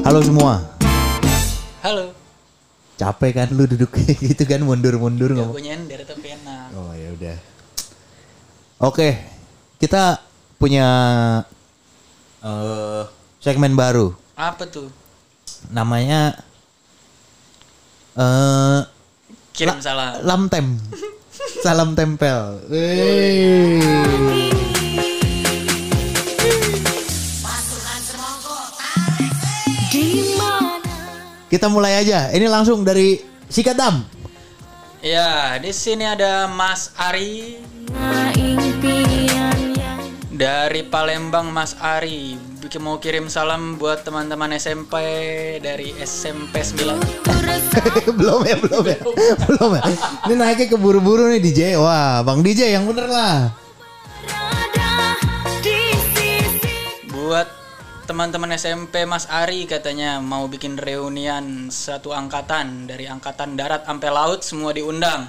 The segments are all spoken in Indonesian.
Halo semua. Halo. Capek kan lu duduk kayak gitu kan mundur-mundur Ya, ngomong. nyender tapi enak. Oh ya udah. Oke, kita punya eh segmen baru. Apa tuh? Namanya eh Kirim salam. Lamtem. Salam tempel. Wey. Kita mulai aja. Ini langsung dari Sikadam. Ya, di sini ada Mas Ari dari Palembang. Mas Ari bikin mau kirim salam buat teman-teman SMP dari SMP 9. belum ya, belum ya. belum ya. Ini naiknya keburu-buru nih DJ. Wah, Bang DJ yang bener lah. Buat teman-teman SMP Mas Ari katanya mau bikin reunian satu angkatan dari angkatan darat sampai laut semua diundang.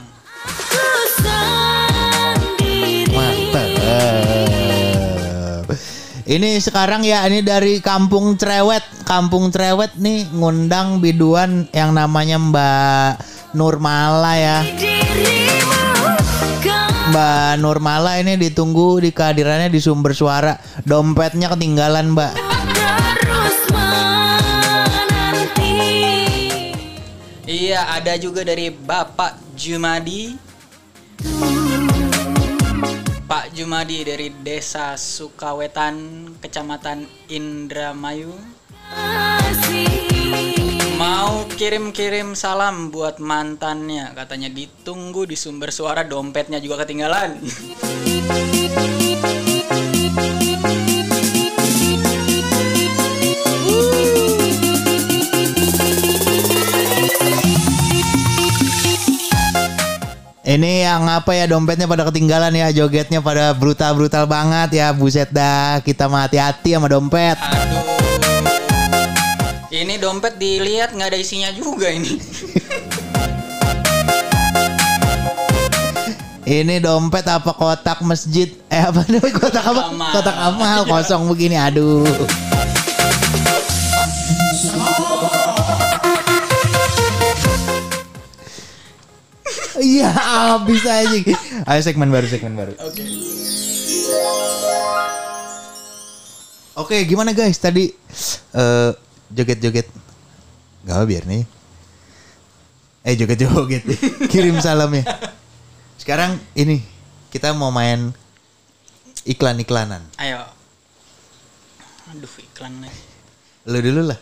Mantap. Ini sekarang ya ini dari Kampung Cerewet. Kampung Cerewet nih ngundang biduan yang namanya Mbak Nurmala ya. Mbak Nurmala ini ditunggu di kehadirannya di sumber suara. Dompetnya ketinggalan, Mbak. Iya, ada juga dari Bapak Jumadi. Pak Jumadi dari Desa Sukawetan, Kecamatan Indramayu. Mau kirim-kirim salam buat mantannya, katanya ditunggu di sumber suara dompetnya juga ketinggalan. Ini yang apa ya dompetnya pada ketinggalan ya jogetnya pada brutal brutal banget ya buset dah kita mah hati-hati sama dompet. Aduh. Ini dompet dilihat nggak ada isinya juga ini. Ini dompet apa kotak masjid? Eh apa namanya kotak apa? Amal. Kotak amal kosong begini. Aduh. Iya habis aja. Ayo segmen baru segmen baru. Oke. Oke gimana guys tadi eh joget-joget. Gak apa biar nih. Eh joget-joget. Kirim salamnya. Sekarang ini kita mau main iklan-iklanan. Ayo. Aduh iklan nih. Lu dulu lah.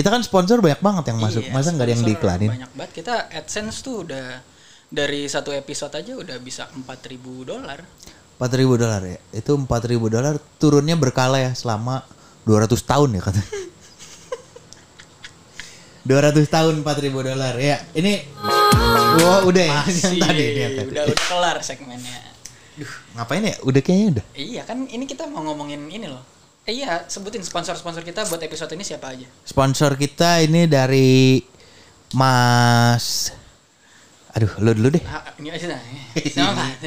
Ya. Kita kan sponsor banyak banget yang masuk. iya, Masa nggak ada yang diiklanin? Banyak banget. Kita AdSense tuh udah dari satu episode aja udah bisa 4000 dolar. 4000 dolar ya. Itu 4000 dolar turunnya berkala ya selama 200 tahun ya kata. 200 tahun 4000 dolar ya. Ini Wah, udah ya yang Masih, tadi ini yang tadi. udah udah kelar segmennya. Duh, ngapain ya? Udah kayaknya udah. Iya kan ini kita mau ngomongin ini loh. Eh, iya, sebutin sponsor-sponsor kita buat episode ini siapa aja. Sponsor kita ini dari Mas Aduh, lu dulu deh. Ah, ini aja dah. Sama Pak.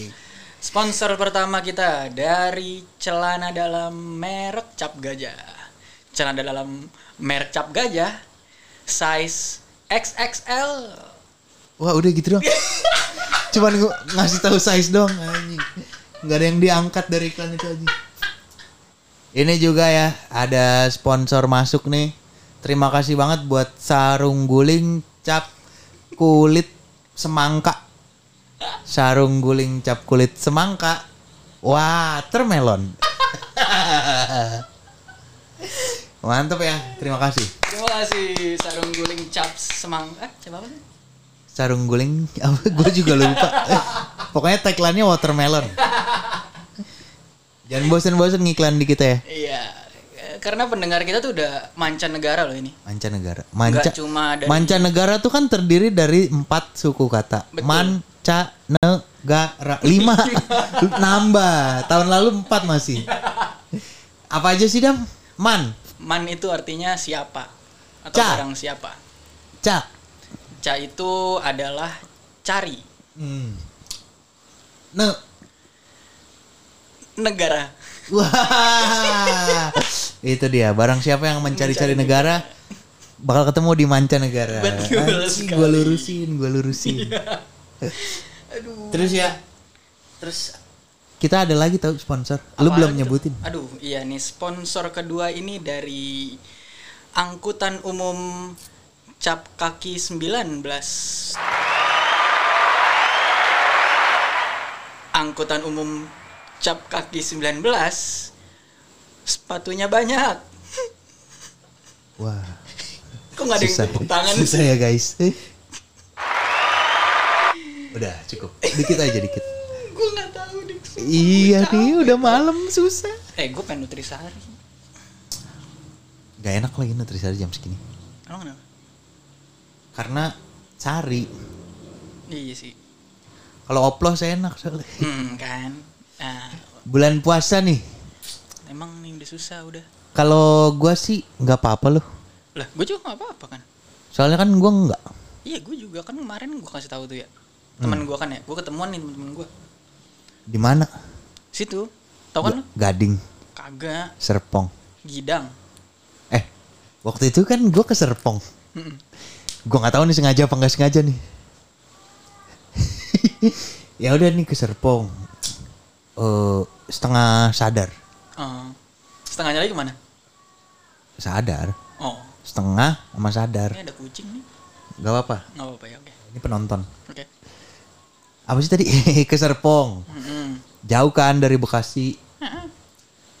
Sponsor pertama kita dari celana dalam merek Cap Gajah. Celana dalam merek Cap Gajah size XXL. Wah, udah gitu dong. Cuman gua ngasih tahu size doang anjing. Enggak ada yang diangkat dari iklan itu anjing. Ini juga ya, ada sponsor masuk nih. Terima kasih banget buat sarung guling cap kulit semangka. Sarung guling cap kulit semangka. Watermelon. Mantap ya, terima kasih. Terima kasih sarung guling cap semang. Eh, cap apa? Sarung guling apa gue juga lupa. Pokoknya tagline-nya watermelon. Jangan bosan-bosan ngiklan di kita ya. Iya. Karena pendengar kita tuh udah mancanegara loh ini. Mancanegara. Manca Nggak cuma dari- Mancanegara tuh kan terdiri dari empat suku kata. Betul. Manca ne gara lima nambah tahun lalu empat masih apa aja sih dam man Man itu artinya siapa atau Ca. barang siapa. cak Ca itu adalah cari hmm. ne negara. wah. Itu dia barang siapa yang mencari-cari negara bakal ketemu di mancanegara. Betul Anjing, gua lurusin gua lurusin. Aduh. terus ya? Terus kita ada lagi tahu sponsor? Lu belum tuh? nyebutin? Aduh, iya nih sponsor kedua ini dari angkutan umum cap kaki 19. Angkutan umum cap kaki 19. Sepatunya banyak. wah Kok nggak ada yang tepuk tangan? susah ya guys udah cukup dikit aja dikit Gue nggak tahu deh. iya nih udah malam susah Eh, gue pengen nutrisari. Gak enak lagi nutrisari jam segini Emang kenapa? karena sari Iya sih. kalau oplos enak soalnya Hmm, kan. Nah, bulan puasa nih emang nih udah susah udah. kalau gua sih nggak apa-apa loh Lah, gue juga nggak apa-apa kan. soalnya kan gua nggak Iya, gue juga kan kemarin gue kasih tahu tuh ya. Hmm. Teman gue kan ya, gue ketemuan nih temen-temen gue. di mana Situ. Tahu kan lu? Gading Kagak, Serpong Gidang. eh waktu itu kan gua ke Serpong gua nggak tahu nih sengaja apa nggak sengaja nih ya udah nih ke Serpong Eh setengah sadar Oh. setengahnya lagi mana? sadar Oh, setengah sama sadar ini ada kucing nih. nggak apa-apa Nggak apa-apa ya, oke. ini penonton Oke. apa sih tadi ke Serpong Mm-mm. jauh kan dari Bekasi Heeh.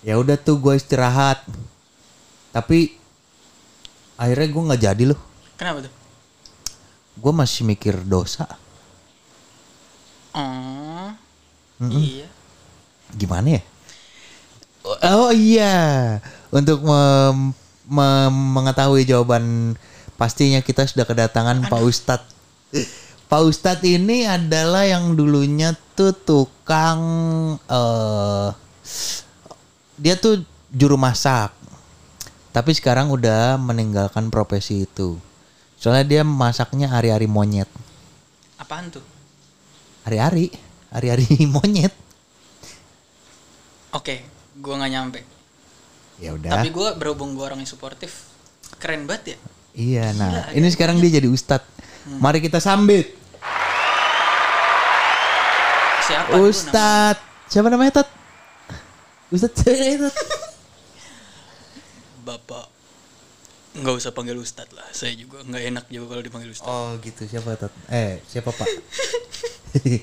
ya udah tuh gue istirahat tapi akhirnya gue nggak jadi loh Kenapa tuh? gue masih mikir dosa Oh. Mm-mm. Iya. Gimana ya? Oh iya. Untuk mem- mem- mengetahui jawaban pastinya kita sudah kedatangan Pak Ustadz. Pak Ustadz ini adalah yang dulunya tuh tukang eh dia tuh juru masak. Tapi sekarang udah meninggalkan profesi itu. Soalnya dia masaknya hari-hari monyet. Apaan tuh? hari-hari. Hari-hari monyet Oke, gue nggak nyampe. ya udah Tapi gue berhubung gue orangnya suportif, keren banget ya. Iya, nah Gila, ini sekarang dia jadi ustadz. Mari kita sambit Siapa? dulu Ustadz. Siapa namanya Tat? Ustadz siapa Tat? namanya? Bapak. Nggak usah panggil Ustadz lah. Saya juga nggak enak juga kalau dipanggil Ustadz. Oh gitu siapa Tat? Eh siapa Pak?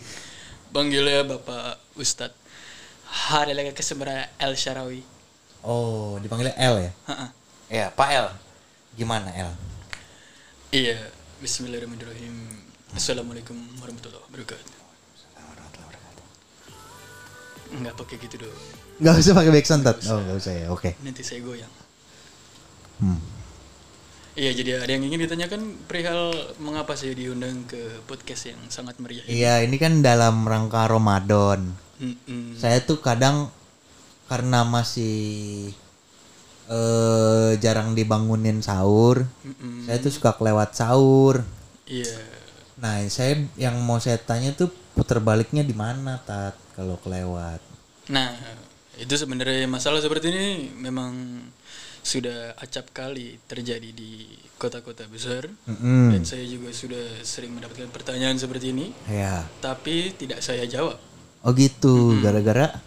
Panggilnya Bapak Ustadz. Hari lagi kesembara El Sharawi. oh dipanggilnya L ya? Iya Pak L. Gimana L? Iya. Bismillahirrahmanirrahim. Assalamualaikum warahmatullahi wabarakatuh. Nggak pakai gitu dong. Gak usah pakai backsound Tat. Oh gak usah ya. Oke. Nanti saya goyang. Hmm. Iya, jadi ada yang ingin ditanyakan perihal mengapa saya diundang ke podcast yang sangat meriah ini. Iya ini kan dalam rangka Ramadan. Mm-mm. Saya tuh kadang karena masih eh jarang dibangunin sahur. Mm-mm. Saya tuh suka kelewat sahur. Iya. Nah, saya yang mau saya tanya tuh puter baliknya di mana, Tat, kalau kelewat? Nah, itu sebenarnya masalah seperti ini memang sudah acap kali terjadi di kota-kota besar. Mm-mm. Dan saya juga sudah sering mendapatkan pertanyaan seperti ini, Ya. tapi tidak saya jawab. Oh gitu, gara-gara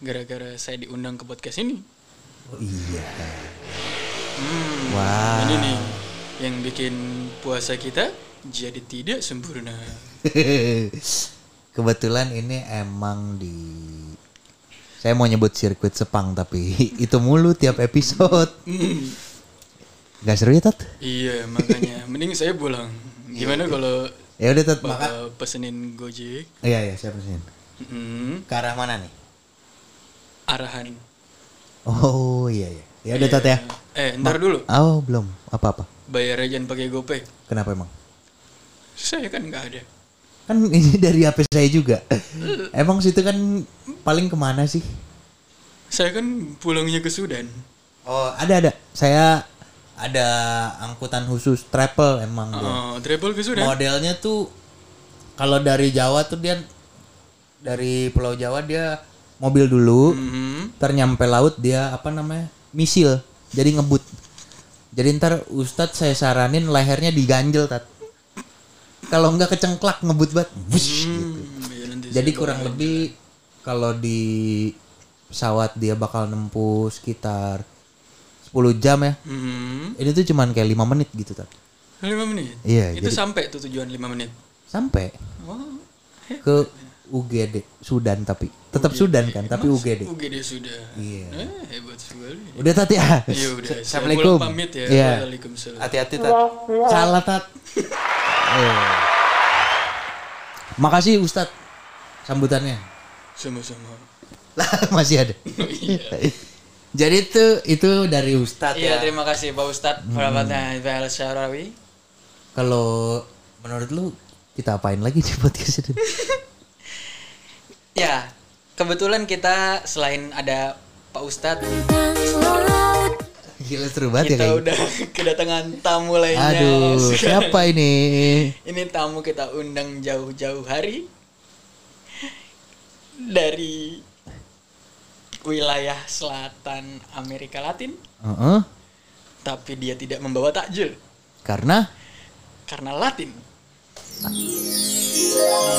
Gara-gara saya diundang ke podcast ini. Oh iya. Hmm, Wah. Ini nih yang bikin puasa kita jadi tidak sempurna. Kebetulan ini emang di saya mau nyebut sirkuit Sepang tapi itu mulu tiap episode. Gak seru ya, Tat? Iya, makanya mending saya pulang. Gimana kalau Ya udah, Tat, maka. Pesenin Gojek? Iya, iya, saya pesenin. Mm, Ke arah mana nih? arahan. Oh, iya, iya. Ya udah, Tat ya. Eh, ntar dulu. Oh, belum. Apa-apa? Bayar aja jangan pakai GoPay. Kenapa emang? Saya kan nggak ada. Kan ini dari HP saya juga. Emang situ kan paling ke mana sih? Saya kan pulangnya ke Sudan. Oh ada ada. Saya ada angkutan khusus travel emang. Oh, travel ke Sudan. Modelnya tuh kalau dari Jawa tuh dia dari Pulau Jawa dia mobil dulu, Mhm. ntar nyampe laut dia apa namanya misil, jadi ngebut. Jadi ntar Ustadz saya saranin lehernya diganjel tat. Kalau nggak kecengklak ngebut banget. Wush, gitu. Hmm, iya, nanti Jadi kurang lebih kalau di pesawat dia bakal nempuh sekitar 10 jam ya. Mhm. Ini tuh cuman kayak lima menit gitu tat. Lima menit. Iya, Itu jadi- sampai tuh tujuan lima menit. Sampai Oh, ke UGD Sudan tapi tetap Sudan kan tapi Mas, UGD. UGD sudah. Iya. Eh, hebat sekali. Udah tat ya. Ya udah. saya Assalamualaikum. Pamit ya. Iya. Waalaikumsalam. Hati-hati tat. Salah tat. Eh. Makasih Ustadz sambutannya. Sama-sama. Lah masih ada. iya. Jadi itu itu dari Ustadz Iya, ya. terima kasih Pak Ustadz. Perawatnya Ibal Syarawi. Kalau menurut lu kita apain lagi di podcast ini? Ya, kebetulan kita selain ada Pak Ustadz, Gila seru banget ya kita udah kedatangan tamu lainnya. Aduh, Sekarang siapa ini? Ini tamu kita undang jauh-jauh hari dari wilayah selatan Amerika Latin, Heeh. tapi dia tidak membawa takjil Karena karena Latin.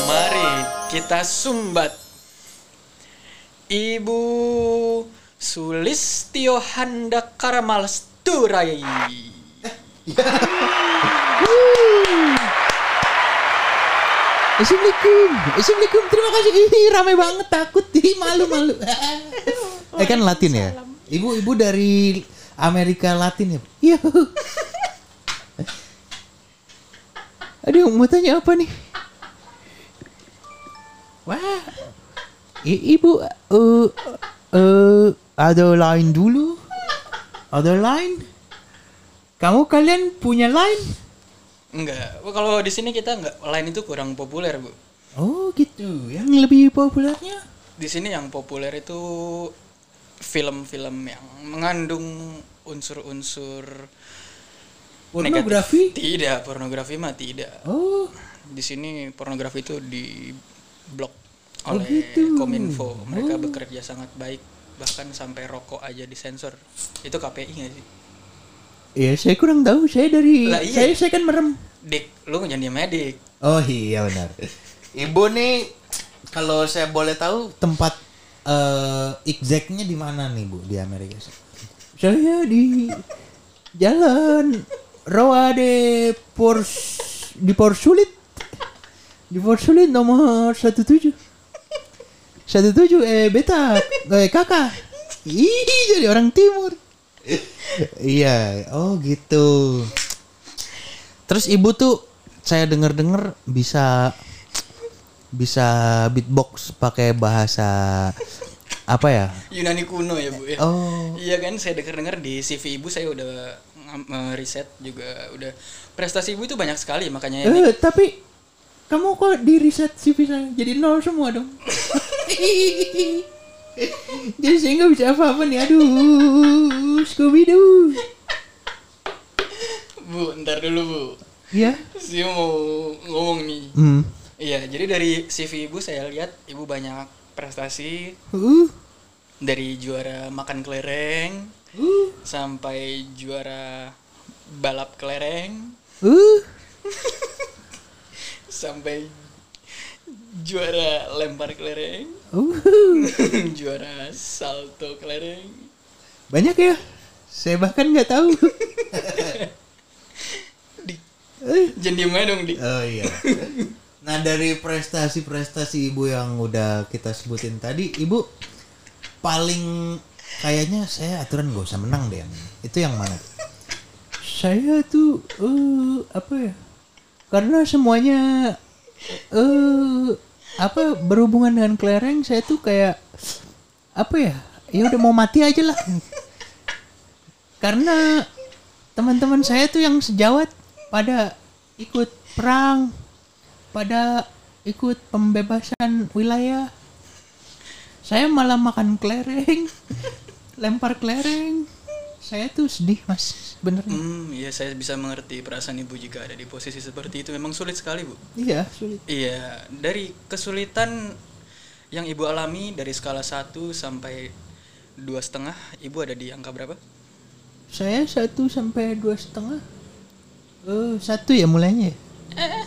Mari kita sumbat Ibu Sulistio Handa Karamal Sturai. Assalamualaikum. Assalamualaikum. Terima kasih. Ih, rame banget takut. Ih, malu-malu. eh kan Latin ya? Ibu-ibu dari Amerika Latin ya? Iya. Aduh, mau tanya apa nih? Wah. I- ibu eh eh ada line dulu? Ada line? Kamu kalian punya line? Enggak, kalau di sini kita enggak lain itu kurang populer, Bu. Oh gitu. Yang lebih populernya? Di sini yang populer itu film-film yang mengandung unsur-unsur Pornografi? negatif. Tidak, pornografi mah tidak. Oh, Di sini pornografi itu di blok Oh, oleh gitu. Kominfo. Mereka bekerja sangat baik, bahkan sampai rokok aja disensor. Itu KPI nggak sih? Iya saya kurang tahu. Saya dari Lah, iya. saya saya kan merem. Dik, lu jangan aja, Dik. Oh iya benar. Ibu nih kalau saya boleh tahu tempat eh exactnya di mana nih Bu di Amerika? Saya di jalan Roa de Pors di Porsulit. Di Porsulit nomor 17. 17 eh beta eh kakak. Ih jadi orang timur. Iya, oh gitu. Terus ibu tuh saya dengar-dengar bisa bisa beatbox pakai bahasa apa ya? Yunani kuno ya, Bu ya. Oh, Iya kan, saya dengar-dengar di CV ibu saya udah eh, riset juga udah prestasi ibu itu banyak sekali makanya ini eh, tapi kamu kok di riset CV saya jadi nol semua dong. jadi saya nggak bisa apa-apa nih. Aduh, Scooby Doo. Bu, ntar dulu Bu. Ya. Saya mau ngomong nih. Hmm. Iya, jadi dari CV ibu saya lihat ibu banyak prestasi Uh. dari juara makan kelereng Uh. sampai juara balap kelereng Uh. sampai juara lempar kelereng, Uh. juara salto kelereng. Banyak ya? Saya bahkan nggak tahu. Dik, Eh. jangan diem aja dong, Dik. Oh iya. Nah dari prestasi-prestasi ibu yang udah kita sebutin tadi, ibu paling kayaknya saya aturan gak usah menang deh. Itu yang mana? Saya tuh eh apa ya? Karena semuanya eh apa berhubungan dengan kelereng, saya tuh kayak apa ya? Ya udah mau mati aja lah. Karena teman-teman saya tuh yang sejawat pada ikut perang pada ikut pembebasan wilayah. Saya malah makan kelereng, lempar kelereng. Saya tuh sedih mas, bener. Hmm, iya saya bisa mengerti perasaan ibu jika ada di posisi seperti itu. Memang sulit sekali bu. Iya sulit. Iya, dari kesulitan yang ibu alami dari skala 1 sampai dua setengah, ibu ada di angka berapa? Saya satu sampai dua setengah. Eh satu ya mulainya. ya?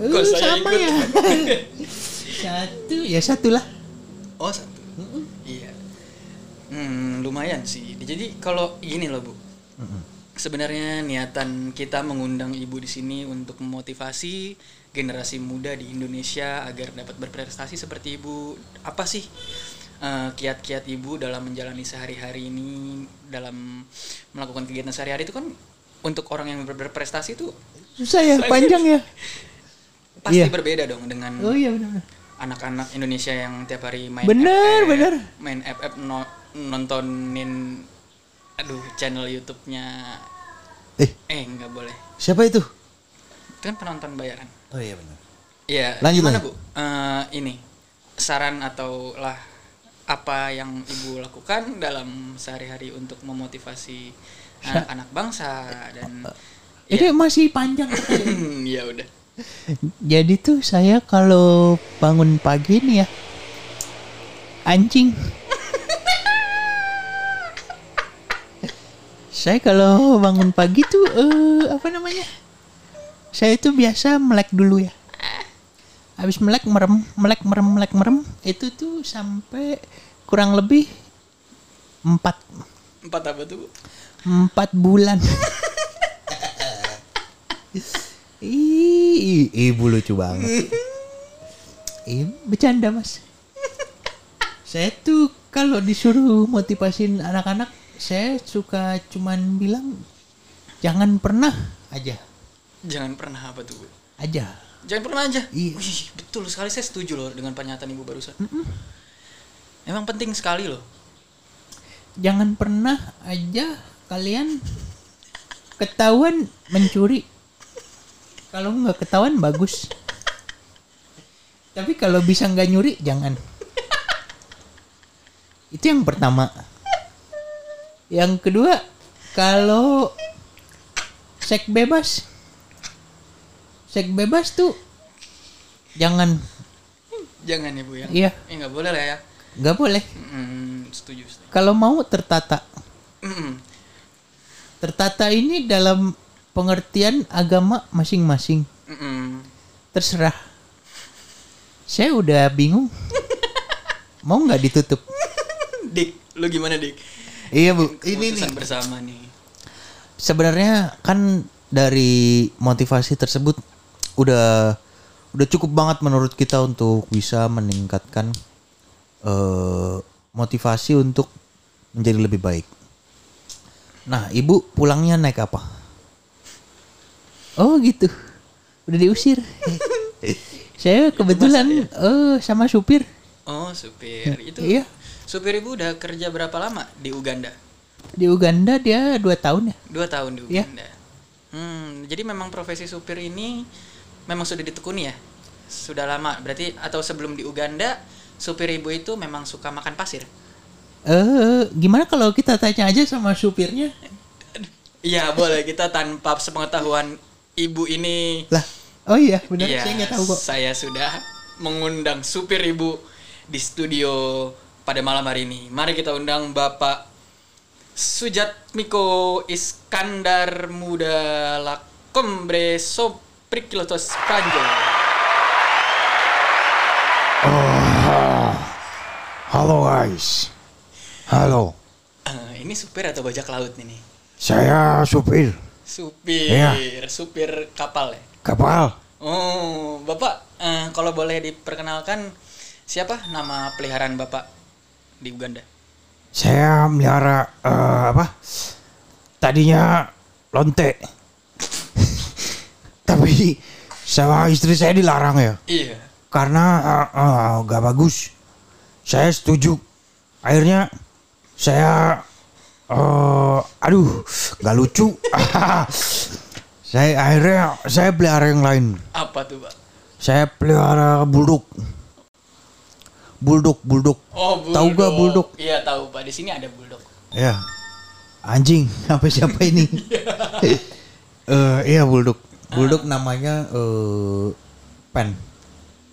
Eh, Kok saya sama ikut? ya. satu ya satu lah. Oh satu. Iya. Hmm, lumayan sih. Jadi kalau gini loh bu, sebenarnya niatan kita mengundang ibu di sini untuk memotivasi generasi muda di Indonesia agar dapat berprestasi seperti ibu. Apa sih eh, kiat-kiat ibu dalam menjalani sehari-hari ini, dalam melakukan kegiatan sehari-hari itu kan untuk orang yang ber- berprestasi itu Susah ya, panjang ya. pasti Iya. berbeda dong dengan Oh iya benar. anak-anak Indonesia yang tiap hari main Bener, FF, bener. main FF no- nontonin aduh channel YouTube-nya Eh eh nggak boleh siapa itu? itu kan penonton bayaran Oh iya benar. iya Lanjut, gimana lanjut. bu Eh, ini saran atau lah apa yang ibu lakukan dalam sehari-hari untuk memotivasi anak-anak bangsa dan Ini masih panjang. ya udah Jadi tuh saya kalau bangun pagi nih ya anjing. Saya kalau bangun pagi tuh eh apa namanya? Saya tuh biasa melek dulu ya. Habis melek merem, melek merem, melek merem itu tuh sampai kurang lebih empat empat apa tuh empat bulan. Ih, ibu lucu banget. Ih, bercanda mas. Saya tuh kalau disuruh motivasin anak-anak, saya suka cuman bilang jangan pernah aja, jangan pernah apa tuh aja. Jangan pernah aja. Iya. Wih, betul sekali saya setuju loh dengan pernyataan ibu barusan. Emang penting sekali loh. Jangan pernah aja kalian ketahuan mencuri. Kalau nggak ketahuan bagus. Tapi kalau bisa nggak nyuri jangan. Itu yang pertama. Yang kedua, kalau seks bebas, seks bebas tuh jangan, Jangan ya bu ya. Iya. Eh nggak boleh lah ya. nggak boleh. Mm, setuju. setuju. Kalau mau tertata, Mm-mm. tertata ini dalam pengertian agama masing-masing. Mm-mm. Terserah. Saya udah bingung. Mau nggak ditutup? Dik, lu gimana dik? Iya bu. Keputusan bersama nih. sebenarnya kan dari motivasi tersebut udah udah cukup banget menurut kita untuk bisa meningkatkan eh, motivasi untuk menjadi lebih baik. Nah, ibu pulangnya naik apa? Oh gitu, udah diusir. Saya kebetulan eh sama supir. Oh supir itu. Iya. Supir ibu udah kerja berapa lama di Uganda? Di Uganda dia dua tahun ya. Dua tahun di Iya. Uganda. Hmm, jadi memang profesi supir ini memang sudah ditekuni ya? Sudah lama. Berarti atau sebelum di Uganda supir ibu itu memang suka makan pasir? Eh, gimana kalau kita tanya aja sama supirnya? Iya boleh kita tanpa sepengetahuan ibu ini. Lah, oh iya, benar. Iya, Saya nggak tahu kok. Saya sudah mengundang supir ibu di studio pada malam hari ini. Mari kita undang Bapak Sujat Miko Iskandar Muda Lakombre Soprik Kilotos Pranjo. Halo guys. Halo. Eh, ini supir atau bajak laut ini? Saya supir Supir, Iya. supir kapal ya. kapal. Oh, Bapak, eh, kalau boleh diperkenalkan siapa nama peliharaan Bapak di Uganda? Saya melihara eh, apa? Tadinya lonte. Tapi sama istri saya dilarang ya. Iya. Karena eh, eh, gak bagus. Saya setuju. Akhirnya saya eh aduh, gak lucu. saya akhirnya saya pelihara yang lain. Apa tuh, Pak? Saya pelihara bulldog. Bulldog, bulldog. Oh, Tahu gak bulldog? Iya, tahu Pak. Di sini ada bulldog. Ya. Anjing, apa siapa ini? Eh, iya bulldog. Bulldog namanya eh pen.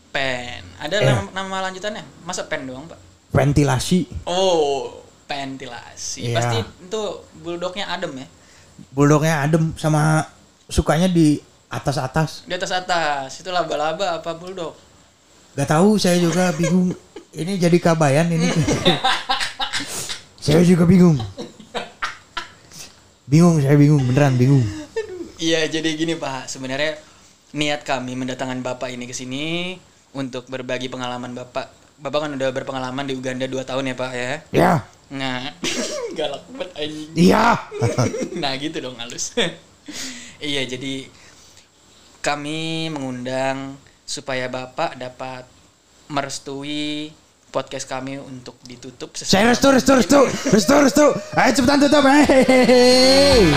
Pen. Ada Eh. nama, nama lanjutannya? Masa pen doang, Pak? Ventilasi. Oh, ventilasi. Iya. Pasti itu bulldognya adem ya. Bulldognya adem sama sukanya di atas-atas. Di atas atas. Itu laba-laba apa bulldog? Gak tahu saya juga bingung. Ini jadi kabayan ini. Saya juga bingung. bingung, saya bingung, beneran bingung. Iya, jadi gini Pak. Sebenarnya niat kami mendatangkan Bapak ini ke sini untuk berbagi pengalaman Bapak. Bapak kan udah berpengalaman di Uganda 2 tahun ya Pak ya. Ya. Nah, galak banget anjing. Iya. nah gitu dong halus. iya jadi kami mengundang supaya bapak dapat merestui podcast kami untuk ditutup Saya restu, restu, restu, restu, restu. Ayo cepetan tutup. Hehehe.